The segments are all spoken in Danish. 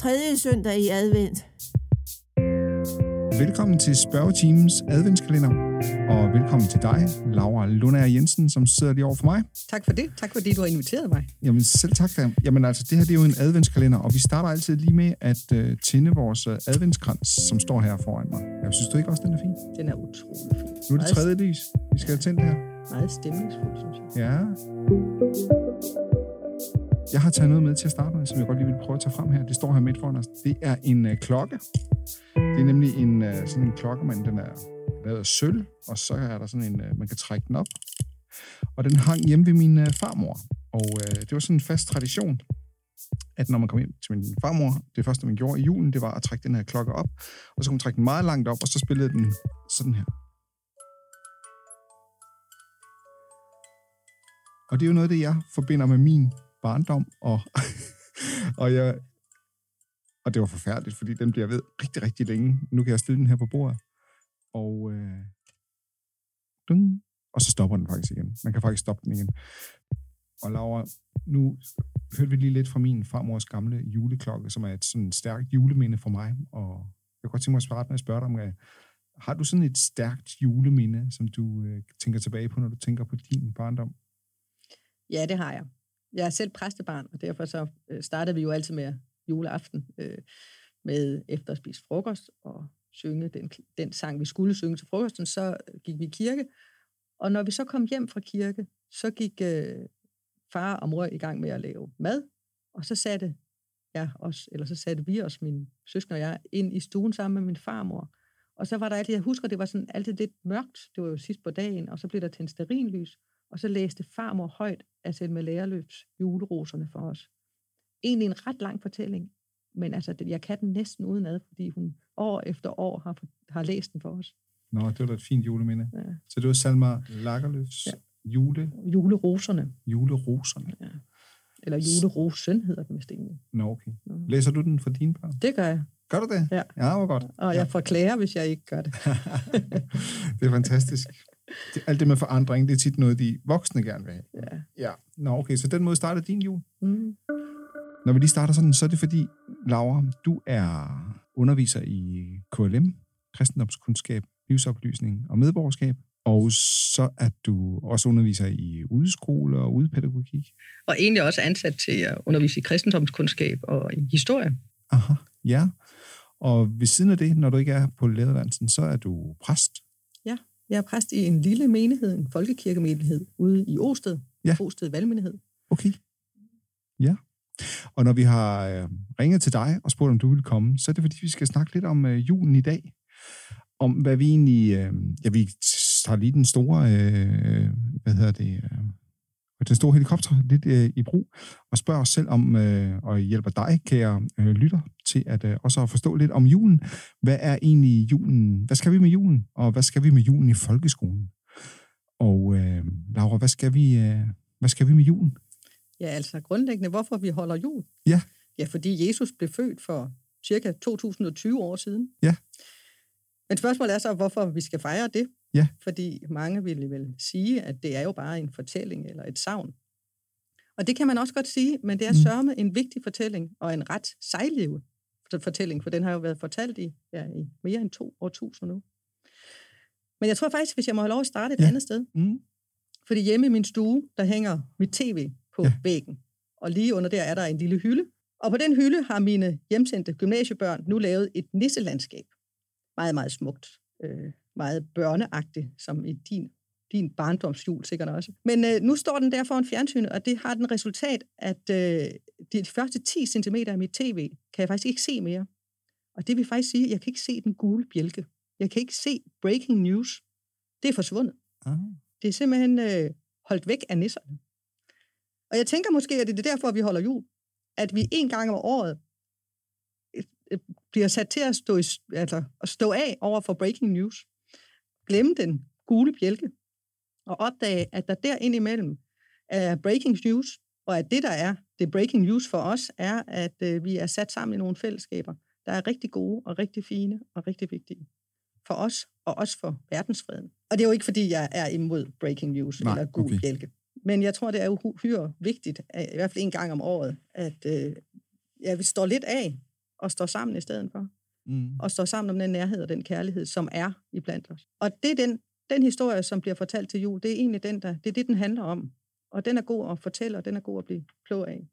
tredje søndag i advent. Velkommen til spørgetimens adventskalender, og velkommen til dig, Laura Lundager Jensen, som sidder lige over for mig. Tak for det. Tak fordi du har inviteret mig. Jamen selv tak da. Jamen altså, det her det er jo en adventskalender, og vi starter altid lige med at uh, tænde vores uh, adventskrans, som står her foran mig. Jeg synes du ikke også, den er fin? Den er utrolig fin. Nu er det tredje lys. Vi skal have tændt her. Meget stemningsfuld, synes jeg. Ja. Jeg har taget noget med til at starte med, som jeg godt lige vil prøve at tage frem her. Det står her midt foran os. Altså, det er en øh, klokke. Det er nemlig en, øh, sådan en klokke, men den er lavet af sølv, og så er der sådan en, øh, man kan trække den op. Og den hang hjemme ved min øh, farmor. Og øh, det var sådan en fast tradition, at når man kom hjem til min farmor, det første, man gjorde i julen, det var at trække den her klokke op, og så kunne man trække den meget langt op, og så spillede den sådan her. Og det er jo noget, det jeg forbinder med min barndom, og, og, jeg, og det var forfærdeligt, fordi den bliver ved rigtig, rigtig længe. Nu kan jeg stille den her på bordet, og, øh, dun, og så stopper den faktisk igen. Man kan faktisk stoppe den igen. Og Laura, nu hørte vi lige lidt fra min farmors gamle juleklokke, som er et sådan stærkt juleminde for mig, og jeg kunne godt tænke mig at spørge med at spørge dig om, øh, har du sådan et stærkt juleminde, som du øh, tænker tilbage på, når du tænker på din barndom? Ja, det har jeg. Jeg er selv præstebarn, og derfor så øh, startede vi jo altid med juleaften øh, med efter at spise frokost og synge den, den sang, vi skulle synge til frokosten. Så øh, gik vi i kirke, og når vi så kom hjem fra kirke, så gik øh, far og mor i gang med at lave mad, og så satte jeg os, eller så satte vi os, min søskende og jeg, ind i stuen sammen med min farmor. Og så var der altid, jeg husker, det var sådan altid lidt mørkt, det var jo sidst på dagen, og så blev der tændt sterinlys, og så læste farmor højt af Selma Lærerløbs juleroserne for os. Egentlig en ret lang fortælling, men altså, jeg kan den næsten udenad, fordi hun år efter år har, har læst den for os. Nå, det var da et fint juleminde. Ja. Så det var Salma Lagerløfs ja. jule... Juleroserne. Juleroserne. Ja. Eller julerosen hedder den vist egentlig. Nå, okay. Læser du den for dine børn? Det gør jeg. Gør du det? Ja. Ja, hvor godt. Og jeg forklarer, hvis jeg ikke gør det. det er fantastisk. Det, alt det med forandring, det er tit noget, de voksne gerne vil have. Ja. ja. Nå, okay, så den måde startede din jul. Mm. Når vi lige starter sådan, så er det fordi, Laura, du er underviser i KLM, kristendomskundskab, livsoplysning og medborgerskab. Og så er du også underviser i udskole og udpædagogik. Og egentlig også ansat til at undervise i kristendomskundskab og i historie. Aha, ja. Og ved siden af det, når du ikke er på lederdansen, så er du præst. Jeg er præst i en lille menighed, en folkekirkemenighed, ude i Osted. Ja. Osted Valgmenighed. Okay. Ja. Og når vi har øh, ringet til dig og spurgt, om du vil komme, så er det fordi, vi skal snakke lidt om øh, julen i dag. Om hvad vi egentlig... Øh, ja, vi tager lige den store... Øh, hvad hedder det... Øh, den store helikopter lidt øh, i brug, og spørger os selv om, øh, og hjælper dig, kære øh, lytter, til at øh, også at forstå lidt om julen. Hvad er egentlig julen? Hvad skal vi med julen? Og hvad skal vi med julen i folkeskolen? Og øh, Laura, hvad skal vi, øh, hvad skal vi med julen? Ja, altså grundlæggende, hvorfor vi holder jul? Ja. Ja, fordi Jesus blev født for cirka 2020 år siden. Ja. Men spørgsmålet er så, hvorfor vi skal fejre det. Ja. Fordi mange vil vel sige, at det er jo bare en fortælling eller et savn. Og det kan man også godt sige, men det er sørme en vigtig fortælling og en ret sejliv fortælling, for den har jo været fortalt i, ja, i mere end to årtusinder nu. Men jeg tror faktisk, hvis jeg må have lov at starte et Ja. andet sted, Mm. fordi hjemme i min stue, der hænger mit tv på ja. væggen. Og lige under der er der en lille hylde. Og på den hylde har mine hjemsendte gymnasiebørn nu lavet et nisselandskab. Meget, meget smukt. Øh, meget børneagtigt, som i din, din barndomsjul sikkert også. Men øh, nu står den der foran fjernsynet, og det har den resultat, at øh, de første 10 cm af mit tv kan jeg faktisk ikke se mere. Og det vil faktisk sige, at jeg kan ikke se den gule bjælke. Jeg kan ikke se breaking news. Det er forsvundet. Ah. Det er simpelthen øh, holdt væk af nisserne. Og jeg tænker måske, at det er derfor, vi holder jul. At vi en gang om året øh, øh, bliver sat til at stå, i, altså, at stå af over for breaking news. Glemme den gule bjælke. Og opdage, at der der indimellem er breaking news, og at det, der er det breaking news for os, er, at øh, vi er sat sammen i nogle fællesskaber, der er rigtig gode og rigtig fine og rigtig vigtige for os, og også for verdensfreden. Og det er jo ikke, fordi jeg er imod breaking news Nej, eller gul okay. bjælke. Men jeg tror, det er uhyre vigtigt, i hvert fald en gang om året, at øh, ja, vi står lidt af og står sammen i stedet for. Mm. Og står sammen om den nærhed og den kærlighed, som er i blandt os. Og det er den, den historie, som bliver fortalt til jul, det er egentlig den, der, det er det, den handler om. Og den er god at fortælle, og den er god at blive klog af.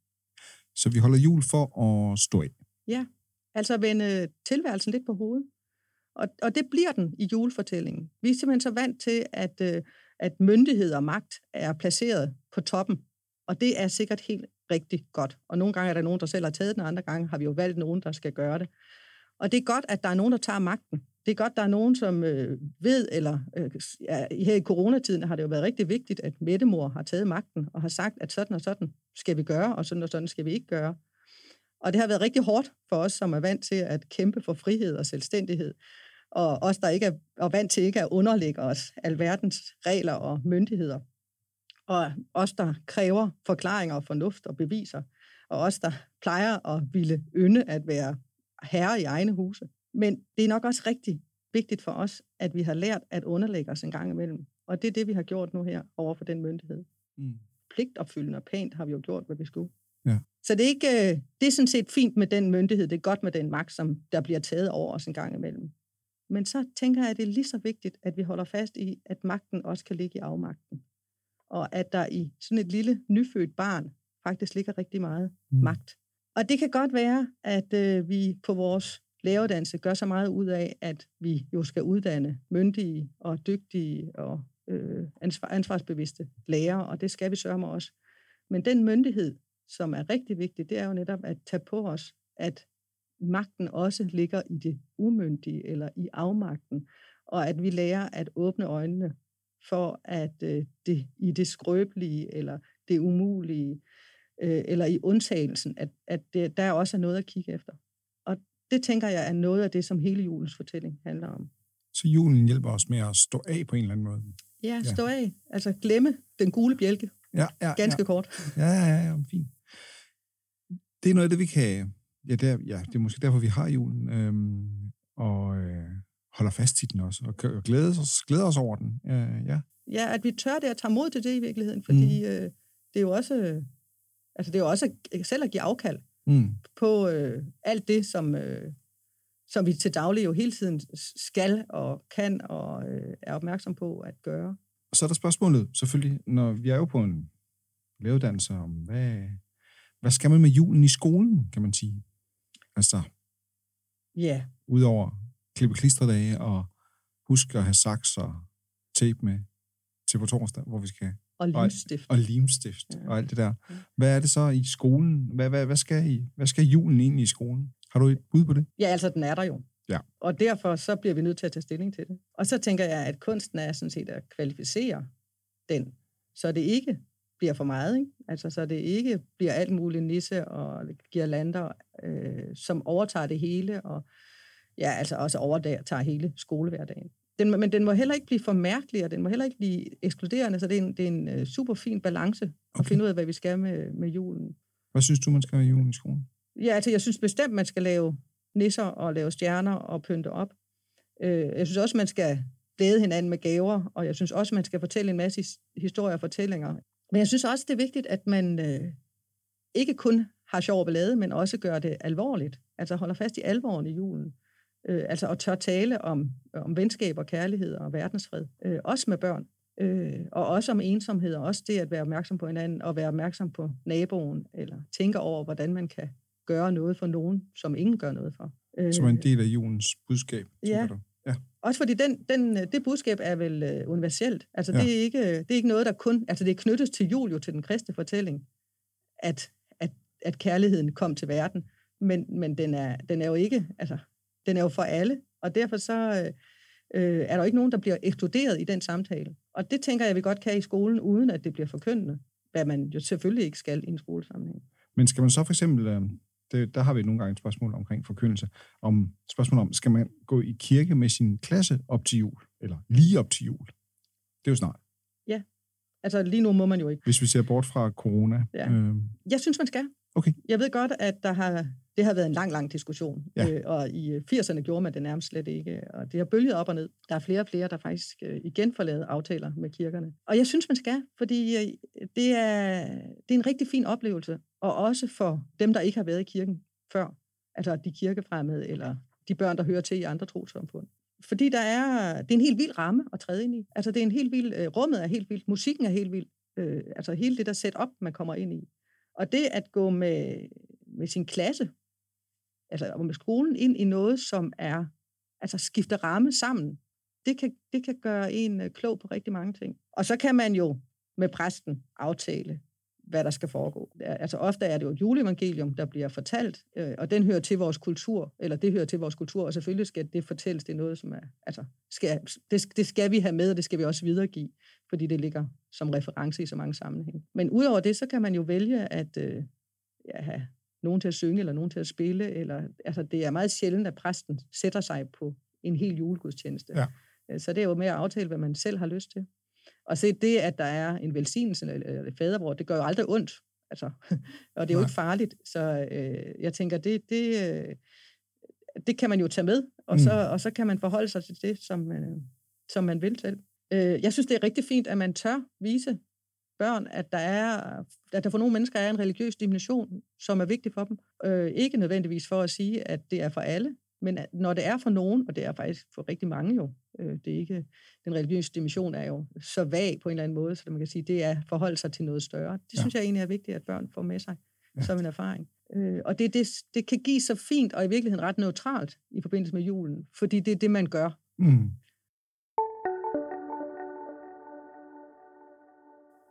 Så vi holder jul for at stå af. Ja, altså vende tilværelsen lidt på hovedet. Og, og det bliver den i julefortællingen. Vi er simpelthen så vant til, at, øh, at myndighed og magt er placeret på toppen. Og det er sikkert helt rigtig godt. Og nogle gange er der nogen, der selv har taget den, og andre gange har vi jo valgt nogen, der skal gøre det. Og det er godt, at der er nogen, der tager magten. Det er godt, der er nogen, som øh, ved, eller øh, ja, her i coronatiden har det jo været rigtig vigtigt, at Mettemor har taget magten og har sagt, at sådan og sådan skal vi gøre, og sådan og sådan skal vi ikke gøre. Og det har været rigtig hårdt for os, som er vant til at kæmpe for frihed og selvstændighed. Og os, der ikke er, og vant til ikke at underlægge os alverdens regler og myndigheder. Og os, der kræver forklaringer og fornuft og beviser. Og os, der plejer at ville ynde at være herre i egne huse. Men det er nok også rigtig vigtigt for os, at vi har lært at underlægge os en gang imellem. Og det er det, vi har gjort nu her over for den myndighed. Mm. Pligtopfyldende og pænt har vi jo gjort, hvad vi skulle. Ja. Så det er, ikke, øh, det er sådan set fint med den myndighed. Det er godt med den magt, som der bliver taget over os en gang imellem. Men så tænker jeg, at det er lige så vigtigt, at vi holder fast i, at magten også kan ligge i afmagten. Og at der i sådan et lille nyfødt barn faktisk ligger rigtig meget Mm. magt. Og det kan godt være, at øh, vi på vores læreruddannelse gør så meget ud af, at vi jo skal uddanne myndige og dygtige og øh, ansvar, ansvarsbevidste lærere, og det skal vi sørge med også. Men den myndighed, som er rigtig vigtig, det er jo netop at tage på os, at magten også ligger i det umyndige eller i afmagten, og at vi lærer at åbne øjnene for, at øh, det i det skrøbelige eller det umulige, øh, eller i undtagelsen, at, at det, der også er noget at kigge efter. Og det tænker jeg er noget af det, som hele julens fortælling handler om. Så julen hjælper os med at stå af på en eller anden måde. Ja, stå af. Altså glemme den gule bjælke. Ja, ja, Ganske kort. ja. Ja, ja, ja, fint. Det er noget af det, vi kan... Ja, det er, ja, det er måske derfor, vi har julen. Øhm, og øh, holder fast i den også. Og, og glæder, os, glæder os over den. Øh, ja. Ja, at vi tør det og tager mod til det i virkeligheden, fordi mm. øh, det er jo også, altså det er jo også at- selv at give afkald Mm. på øh, alt det, som, øh, som vi til daglig jo hele tiden skal og kan og øh, er opmærksom på at gøre. Og så er der spørgsmålet, selvfølgelig, når vi er jo på en læreruddannelse om, hvad, hvad skal man med julen i skolen, kan man sige? Altså, Ja, udover klippe klistredage og huske at have saks og tape med til på torsdag, hvor vi skal, og livsstift. og limstift Ja. og alt det der. Hvad er det så i skolen? Hvad, hvad, hvad, skal, I, hvad skal julen egentlig i skolen? Har du et bud på det? Ja, altså den er der jo. Ja. Og derfor så bliver vi nødt til at tage stilling til det. Og så tænker jeg, at kunsten er sådan set at kvalificere den, så det ikke bliver for meget. Ikke? Altså så det ikke bliver alt muligt nisse og girlander, øh, som overtager det hele, og ja, altså også overtager hele skolehverdagen. Den, men den må heller ikke blive for mærkelig, og den må heller ikke blive ekskluderende, så det er en, det er en øh, super fin balance at Okay. finde ud af, hvad vi skal med, med julen. Hvad synes du, man skal have i julen i skolen? Ja, altså jeg synes bestemt, man skal lave nisser og lave stjerner og pynte op. Øh, jeg synes også, man skal glæde hinanden med gaver, og jeg synes også, man skal fortælle en masse his- historier og fortællinger. Men jeg synes også, det er vigtigt, at man øh, ikke kun har sjov og ballade, men også gør det alvorligt. Altså holder fast i alvoren i julen. Øh, altså at tør tale om, om venskab og kærlighed og verdensfred. Øh, også med børn. Øh, og også om ensomhed, og også det at være opmærksom på hinanden, og være opmærksom på naboen, eller tænke over, hvordan man kan gøre noget for nogen, som ingen gør noget for. Øh, Som en del af julens budskab, Ja. du? Ja. også fordi den, den, det budskab er vel øh, universelt. Altså Ja. det, er ikke, det er ikke noget, der kun... Altså det er knyttet til jul, jo til den kristne fortælling, at, at, at kærligheden kom til verden. Men, men den, er, den er jo ikke... Altså, den er jo for alle, og derfor så øh, øh, er der ikke nogen, der bliver ekskluderet i den samtale. Og det tænker jeg, vi godt kan i skolen, uden at det bliver forkyndende, hvad man jo selvfølgelig ikke skal i en skolesammenhæng. Men skal man så for eksempel, øh, det, der har vi nogle gange et spørgsmål omkring forkyndelse, om spørgsmål om, skal man gå i kirke med sin klasse op til jul, eller lige op til jul? Det er jo snart, Altså lige nu må man jo ikke. hvis vi ser bort fra corona. Ja. Øh, Jeg synes, man skal. Okay. Jeg ved godt, at der har, det har været en lang, lang diskussion. Ja. Øh, og i øh, 80'erne gjorde man det nærmest slet ikke. Og det har bølget op og ned. Der er flere og flere, der faktisk øh, igen får lavet aftaler med kirkerne. Og jeg synes, man skal, fordi øh, det er, det er en rigtig fin oplevelse. Og også for dem, der ikke har været i kirken før. altså de kirkefremmede, eller de børn, der hører til i andre trosamfund. Fordi der er, det er en helt vild ramme at træde ind i. Altså det er en helt vild, øh, rummet er helt vildt, musikken er helt vild. Øh, altså hele det der setup, man kommer ind i. Og det at gå med, med sin klasse, altså om med skolen ind i noget, som er, altså skifter ramme sammen, det kan, det kan gøre en øh, klog på rigtig mange ting. Og så kan man jo med præsten aftale, hvad der skal foregå. Altså ofte er det jo et juleevangelium, der bliver fortalt, øh, og den hører til vores kultur, eller det hører til vores kultur, og selvfølgelig skal det fortælles, det er noget, som er, altså, skal, det, det skal vi have med, og det skal vi også videregive, fordi det ligger som reference i så mange sammenhænge. Men udover det, så kan man jo vælge at øh, ja, have nogen til at synge, eller nogen til at spille, eller, altså det er meget sjældent, at præsten sætter sig på en hel julegudstjeneste. Ja. Øh, så det er jo med at aftale, hvad man selv har lyst til. Og se det, at der er en velsignelse eller et faderbror, det gør jo aldrig ondt. Altså, og det er jo Nej. ikke farligt. Så øh, jeg tænker, det, det, øh, det kan man jo tage med, og, mm. så, og så kan man forholde sig til det, som, øh, som man vil selv. Øh, jeg synes, det er rigtig fint, at man tør vise børn, at der, er, at der for nogle mennesker er en religiøs dimension, som er vigtig for dem. Øh, ikke nødvendigvis for at sige, at det er for alle, men når det er for nogen, og det er faktisk for rigtig mange jo, øh, det er ikke, den religiøse dimension er jo så vag på en eller anden måde, så man kan sige, det er forholde sig til noget større. Det ja. synes jeg egentlig er vigtigt, at børn får med sig ja. som en erfaring. Øh, og det, det, det kan give så fint, og i virkeligheden ret neutralt i forbindelse med julen, fordi det er det, man gør. Mm.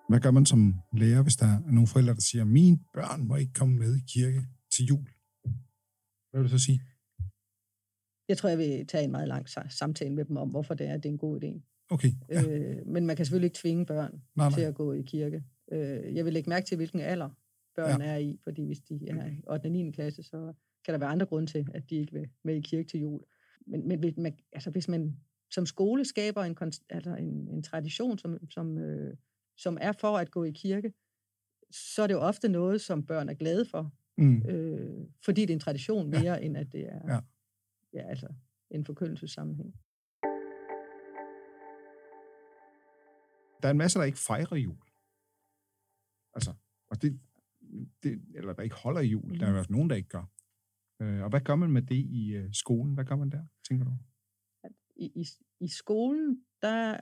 Hvad gør man som lærer, hvis der er nogle forældre, der siger, mine børn må ikke komme med i kirke til jul? Hvad vil du så sige? Jeg tror, jeg vil tage en meget lang samtale med dem om, hvorfor det er, det er en god idé. Okay. Ja. Øh, men man kan selvfølgelig ikke tvinge børn nej, nej. til at gå i kirke. Øh, jeg vil lægge mærke til, hvilken alder børn ja. er i, fordi hvis de er i 8. og 9. klasse, så kan der være andre grunde til, at de ikke vil med i kirke til jul. Men, men hvis, man, altså, hvis man som skole skaber en, altså en, en tradition, som, som, øh, som er for at gå i kirke, så er det jo ofte noget, som børn er glade for. Mm. Øh, fordi det er en tradition mere, ja. end at det er... Ja ja, altså en forkyndelsessammenhæng. Der er en masse, der ikke fejrer jul. Altså, og det, det, eller der ikke holder jul. Mm. Der er jo også nogen, der ikke gør. Øh, og hvad gør man med det i øh, skolen? Hvad gør man der, tænker du? I, i, i skolen, der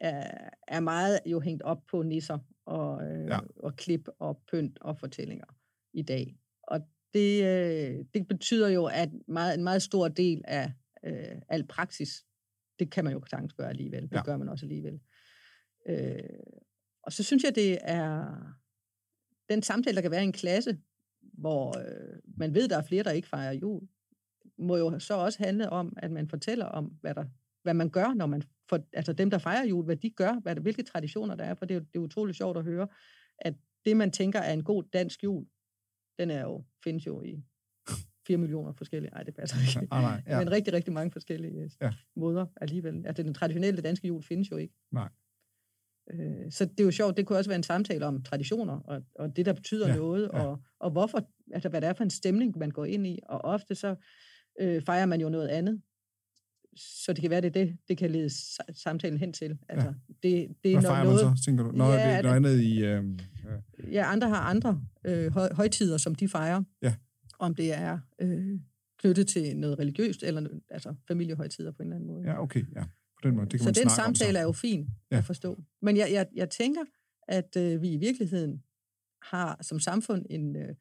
er, er meget jo hængt op på nisser og, øh, ja. og klip og pynt og fortællinger i dag. Og det, øh, det betyder jo, at meget, en meget stor del af øh, al praksis, det kan man jo sagtens gøre alligevel. Det ja. gør man også alligevel. Øh, og så synes jeg, det er den samtale, der kan være i en klasse, hvor øh, man ved, der er flere, der ikke fejrer jul, må jo så også handle om, at man fortæller om, hvad, der, hvad man gør, når man for, altså dem, der fejrer jul, hvad de gør, hvad hvilke traditioner der er, for det er, det er utroligt sjovt at høre, at det, man tænker er en god dansk jul, den er jo, findes jo i 4 millioner forskellige, nej, det passer ikke, ah, nej, ja. men rigtig, rigtig mange forskellige øh, ja. måder alligevel. Altså, den traditionelle danske jul findes jo ikke. Nej. Øh, så det er jo sjovt, det kunne også være en samtale om traditioner, og, og det, der betyder ja, noget, ja. Og, og hvorfor, altså hvad det er for en stemning, man går ind i, og ofte så øh, fejrer man jo noget andet, så det kan være, det er det, det kan lede samtalen hen til. Altså, ja. det, det er Hvad fejrer noget, man så, tænker du? Nå, ja, det noget andet i... Øh, ja. ja, andre har andre øh, højtider, som de fejrer. Ja. Om det er øh, knyttet til noget religiøst, eller altså familiehøjtider på en eller anden måde. Ja, okay. Ja. På den måde. Det kan så man den samtale om, så. er jo fin ja. at forstå. Men jeg, jeg, jeg tænker, at øh, vi i virkeligheden har som samfund en, øh,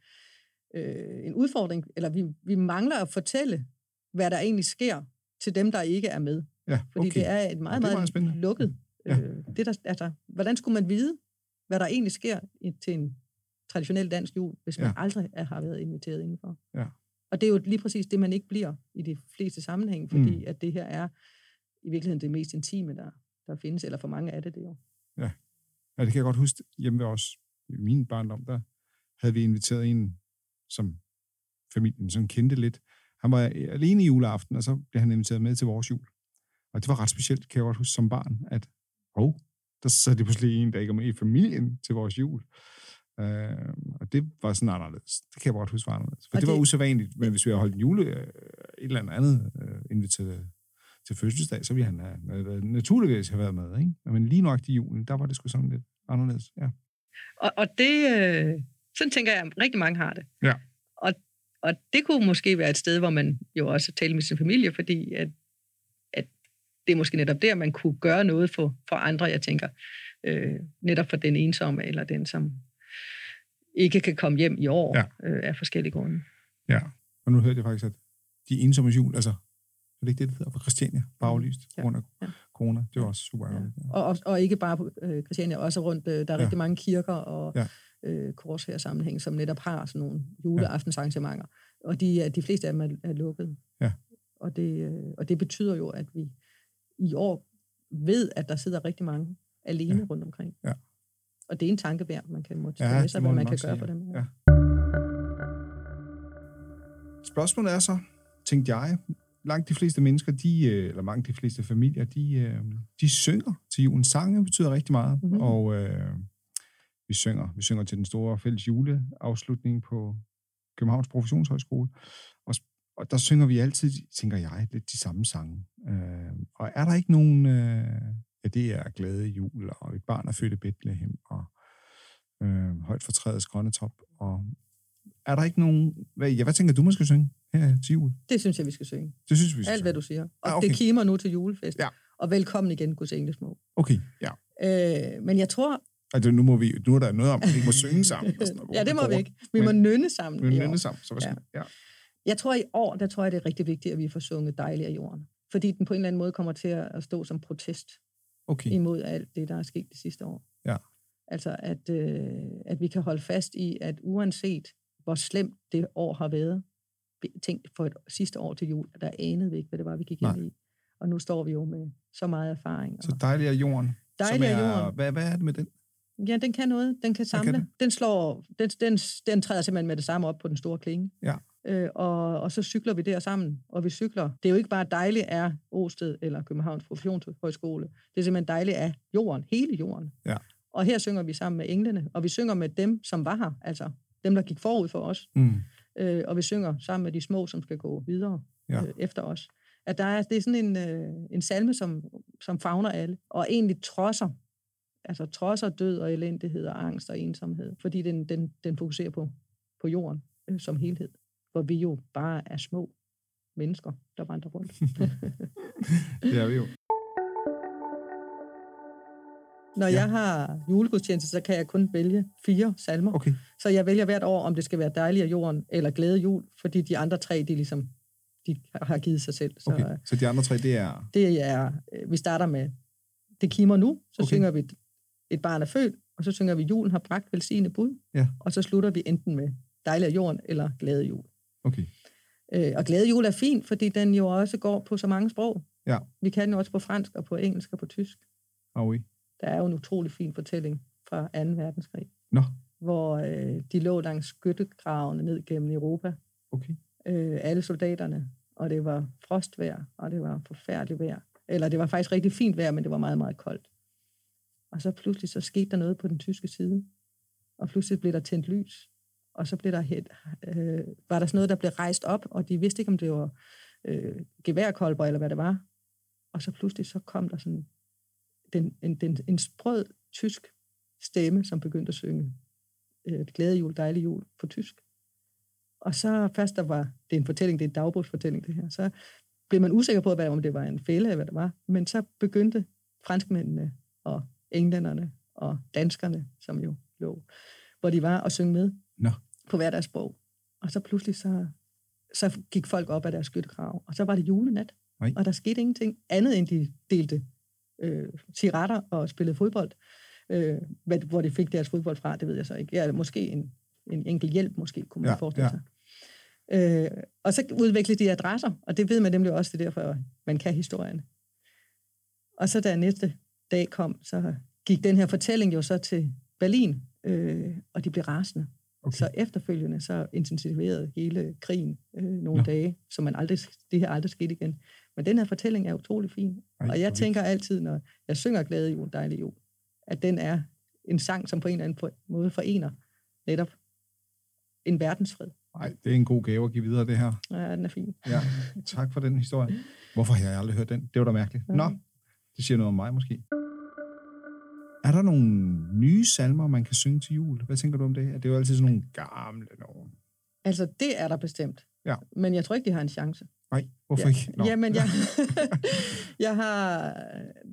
øh en udfordring, eller vi, vi mangler at fortælle, hvad der egentlig sker til dem, der ikke er med. Ja, Fordi det er et meget, meget, meget lukket. Ja. Øh, det der, altså, hvordan skulle man vide, hvad der egentlig sker i, til en traditionel dansk jul, hvis man ja. aldrig er, har været inviteret indenfor? Ja. Og det er jo lige præcis det, man ikke bliver i de fleste sammenhænge, fordi mm. at det her er i virkeligheden det mest intime, der, der findes, eller for mange af det, det jo. Ja. ja, det kan jeg godt huske hjemme ved os. I min barndom, der havde vi inviteret en, som familien sådan kendte lidt, han var alene i juleaften, og så blev han inviteret med til vores jul. Og det var ret specielt, kan jeg godt huske som barn, at oh, der sad det pludselig en, der ikke var med i familien til vores jul. Uh, og det var sådan anderledes. Det kan jeg godt huske var anderledes. For det, det var usædvanligt, men hvis vi havde holdt en jule, uh, et eller andet uh, inviteret til fødselsdag, så ville han have, uh, naturligvis have været med. Ikke? Men lige nok i julen, der var det sgu sådan lidt anderledes. Ja. Og, og det, øh, sådan tænker jeg, at rigtig mange har det. Ja. Og det kunne måske være et sted, hvor man jo også talte med sin familie, fordi at, at det er måske netop der, man kunne gøre noget for, for andre, jeg tænker. Øh, netop for den ensomme, eller den, som ikke kan komme hjem i år ja. øh, af forskellige grunde. Ja, og nu hørte jeg faktisk, at de ensomme jul, altså, er det ikke det, det hedder på Christiania, bare aflyst ja. grund af ja. corona. Det var også super ja. ja. Og, og, og ikke bare på øh, Christiania, også rundt, øh, der er ja. rigtig mange kirker og ja. Øh, kors her sammenhæng, som netop har sådan nogle juleaftensarrangementer. Og de, de fleste af dem er, er lukket. Ja. Og det, øh, og det betyder jo, at vi i år ved, at der sidder rigtig mange alene ja. rundt omkring. Ja. Og det er en tanke værd, man kan motivere ja, sig, hvad man kan gøre sige. for dem. Ja. Spørgsmålet er så, tænkte jeg, langt de fleste mennesker, de, øh, eller mange de fleste familier, de, øh, de synger til julen. Sange betyder rigtig meget, mm-hmm. og øh, vi synger. Vi synger til den store fælles juleafslutning på Københavns Professionshøjskole, og, og der synger vi altid, tænker jeg, lidt de samme sange. Øh, og er der ikke nogen, øh, ja, det er Glæde Jul, og Et barn er født i Bethlehem, og øh, Højt for træets grønne top, og er der ikke nogen... Hvad, ja, hvad tænker du, man skal synge her til jul? Det synes jeg, vi skal synge. Det synes vi skal Alt, hvad du siger. Og ah, okay. det kimer nu til julefest. Ja. Og velkommen igen, Guds Englesmå. Okay, ja. Øh, men jeg tror... Altså, nu, må vi, nu er der noget om, at vi må synge sammen. Og sådan noget, ja, det må vi ikke. Vi må nynne sammen. Vi må nynne sammen, så ja. ja. Jeg tror, i år, der tror jeg, det er rigtig vigtigt, at vi får sunget dejligt af jorden. Fordi den på en eller anden måde kommer til at stå som protest okay. imod alt det, der er sket det sidste år. Ja. Altså, at, øh, at vi kan holde fast i, at uanset hvor slemt det år har været, tænkt for et sidste år til jul, der anede vi ikke, hvad det var, vi gik ind i. Og nu står vi jo med så meget erfaring. Så dejlig er jorden. Dejlig er jorden. Hvad, hvad er det med den? Ja, den kan noget. Den kan samle. Den, kan den slår, den, den, den træder simpelthen med det samme op på den store klinge. Ja. Øh, og, og så cykler vi der sammen, og vi cykler. Det er jo ikke bare dejligt af Åsted eller Københavns Professionshøjskole. Det er simpelthen dejligt af jorden, hele jorden. Ja. Og her synger vi sammen med englene, og vi synger med dem, som var her, altså dem, der gik forud for os. Mm. Øh, og vi synger sammen med de små, som skal gå videre ja. øh, efter os. At der er, det er sådan en, øh, en salme, som, som fagner alle, og egentlig trodser, altså trodser død og elendighed og angst og ensomhed, fordi den, den, den fokuserer på, på jorden øh, som helhed, hvor vi jo bare er små mennesker, der vandrer rundt. det er vi jo. Når ja. jeg har julegudstjeneste, så kan jeg kun vælge fire salmer. Okay. Så jeg vælger hvert år, om det skal være dejlig af jorden eller glæde jul, fordi de andre tre, de ligesom de har givet sig selv. Så, okay. så de andre tre, det er? Det er, øh, vi starter med, det kimer nu, så okay. synger vi, et barn er født, og så synger vi, julen har bragt velsignet bud, ja. og så slutter vi enten med dejlig af jorden eller glæde jul. Okay. Øh, og glæde jul er fint, fordi den jo også går på så mange sprog. Ja. Vi kan den jo også på fransk og på engelsk og på tysk. Ah, oui. Der er jo en utrolig fin fortælling fra 2. verdenskrig. Nå. Hvor øh, de lå langs skyttegravene ned gennem Europa. Okay. Øh, alle soldaterne. Og det var frostvejr, og det var forfærdeligt vejr. Eller det var faktisk rigtig fint vejr, men det var meget, meget koldt. Og så pludselig så skete der noget på den tyske side. Og pludselig blev der tændt lys. Og så blev der helt, øh, var der sådan noget, der blev rejst op, og de vidste ikke, om det var øh, geværkolber eller hvad det var. Og så pludselig så kom der sådan den, en, den, en sprød tysk stemme, som begyndte at synge øh, Glæde jul, dejlig jul på tysk. Og så først der var, det er en fortælling, det er en dagbogsfortælling det her, så blev man usikker på, hvad, om det var en fælde eller hvad det var. Men så begyndte franskmændene at englænderne og danskerne, som jo lå, hvor de var og synge med no. på hver deres sprog. Og så pludselig så, så gik folk op af deres skyttegrav, og så var det julenat. Nej. Og der skete ingenting andet, end de delte øh, cigaretter og spillede fodbold. Øh, hvad, hvor de fik deres fodbold fra, det ved jeg så ikke. Ja, måske en, en enkelt hjælp, måske kunne man ja, forestille sig. Ja. Øh, og så udviklede de adresser, og det ved man nemlig også, det er derfor, man kan historien. Og så da næste dag kom, så gik den her fortælling jo så til Berlin, øh, og de blev rasende. Okay. Så efterfølgende så intensiverede hele krigen øh, nogle Nå. dage, så man aldrig, det her aldrig skete igen. Men den her fortælling er utrolig fin. Ej, og jeg tænker altid, når jeg synger Glæde jul, dejlig jul, at den er en sang, som på en eller anden måde forener netop en verdensfred. Nej, det er en god gave at give videre, det her. Ja, den er fin. Ja, tak for den historie. Hvorfor har jeg aldrig hørt den? Det var da mærkeligt. Ja. Nå, det siger noget om mig måske. Er der nogle nye salmer, man kan synge til jul? Hvad tænker du om det? Er det jo altid sådan nogle gamle nogen? Altså, det er der bestemt. Ja. Men jeg tror ikke, de har en chance. Nej, hvorfor ja. ikke? Nå, Jamen, jeg, jeg har...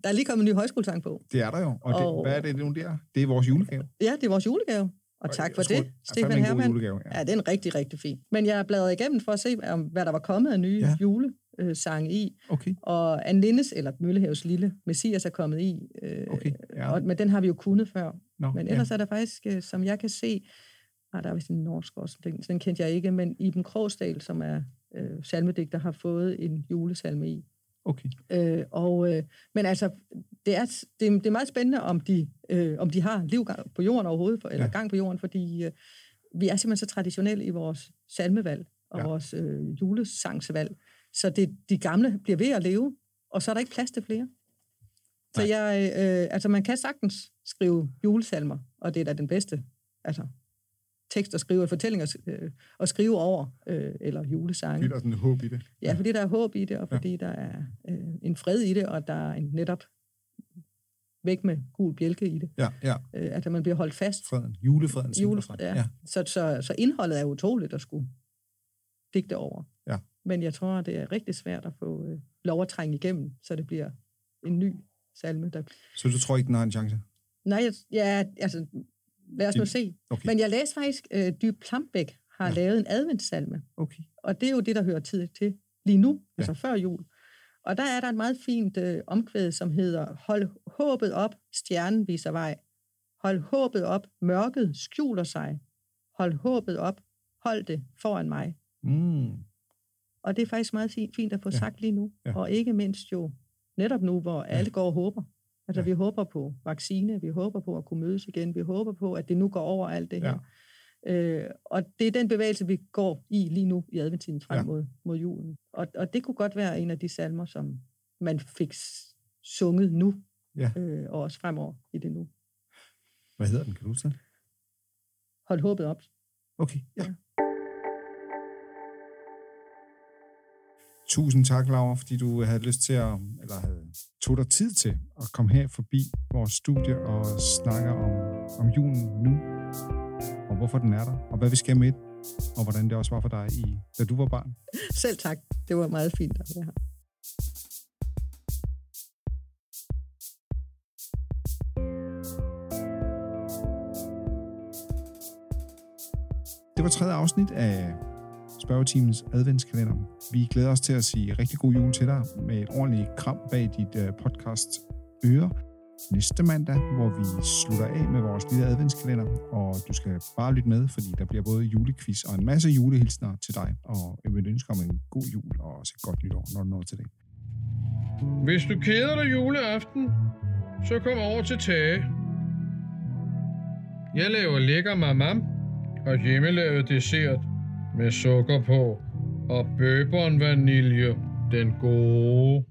Der er lige kommet en ny højskolesang på. det er der jo. Og, det, Og- hvad er det nu der? Det er vores julegave. Ja, det er vores julegave. Og tak for det, Stefan Hermann. Ja. Ja, det er en rigtig, rigtig fin. Men jeg bladrede igennem for at se, om, hvad der var kommet af nye Ja. Ja. julesange i. Okay, Og Anne Lindes, eller Møllehaves Lille, Messias er kommet i. Øh, okay. Ja. og, men den har vi jo kunnet før. Nå, Men ellers ja. er der faktisk, øh, som jeg kan se, ah, der er vist en norsk også, den, den kendte jeg ikke, men Iben Krogsdal, som er øh, salmedigter, har fået en julesalme i. Okay. Øh, og, øh, men altså, det er, det, er, det er meget spændende, om de, øh, om de har liv på jorden overhovedet, for, eller Ja. gang på jorden, fordi øh, vi er simpelthen så traditionelle i vores salmevalg og ja. vores øh, julesangsvalg, så det, de gamle bliver ved at leve, og så er der ikke plads til flere. Så Nej. jeg, øh, altså man kan sagtens skrive julesalmer, og det er da den bedste altså, tekst at skrive, fortællinger øh, at skrive over, øh, eller julesange. Fylder sådan håb i det. Ja, fordi der er håb i det, og Ja. fordi der er øh, en fred i det, og der er en netop væk med gul bjælke i det. Ja, ja. Øh, at man bliver holdt fast. Freden. Julefreden. Julefred, simpelthen. ja. Så, så, så indholdet er utroligt at skulle digte over. Men jeg tror, det er rigtig svært at få øh, lov at trænge igennem, så det bliver en ny salme. Der... Så du tror ikke, den har en chance? Nej, jeg, ja, altså, lad os nu se. Okay. Men jeg læste faktisk, øh, Dyb Plambæk har Ja. lavet en adventssalme, okay. Og det er jo det, der hører tid til lige nu, ja. altså før jul. Og der er der et meget fint øh, omkvæd, som hedder, hold håbet op, stjernen viser vej. Hold håbet op, mørket skjuler sig. Hold håbet op, hold det foran mig. Mm. Og det er faktisk meget fint, at få Ja. ja. sagt lige nu. Ja. Ja. Og ikke mindst jo netop nu, hvor alle går og håber. Altså Ja. ja. vi håber på vaccine, vi håber på at kunne mødes igen, vi håber på, at det nu går over alt det Ja. her. Øh, og det er den bevægelse, vi går i lige nu i adventstiden frem Ja. mod, mod julen. Og, og det kunne godt være en af de salmer, som man fik sunget nu, Ja. øh, og også fremover i det nu. Hvad hedder den, kan du det? Hold håbet op. Okay, ja. Ja. Tusind tak, Laura, fordi du havde lyst til at, eller havde, tog dig tid til at komme her forbi vores studie og snakke om, om julen nu, og hvorfor den er der, og hvad vi skal med, og hvordan det også var for dig, i, da du var barn. Selv tak. Det var meget fint at være her. Det var tredje afsnit af spørgetimens adventskalender. Vi glæder os til at sige rigtig god jul til dig med et ordentligt kram bag dit øh, podcast øre næste mandag, hvor vi slutter af med vores lille adventskalender, og du skal bare lytte med, fordi der bliver både julequiz og en masse julehilsner til dig, og jeg vil ønske om en god jul og også et godt nytår, når du når til det. Hvis du keder dig juleaften, så kom over til Tage. Jeg laver lækker mamam og hjemmelavet dessert med sukker på og bøberen vanilje, den gode.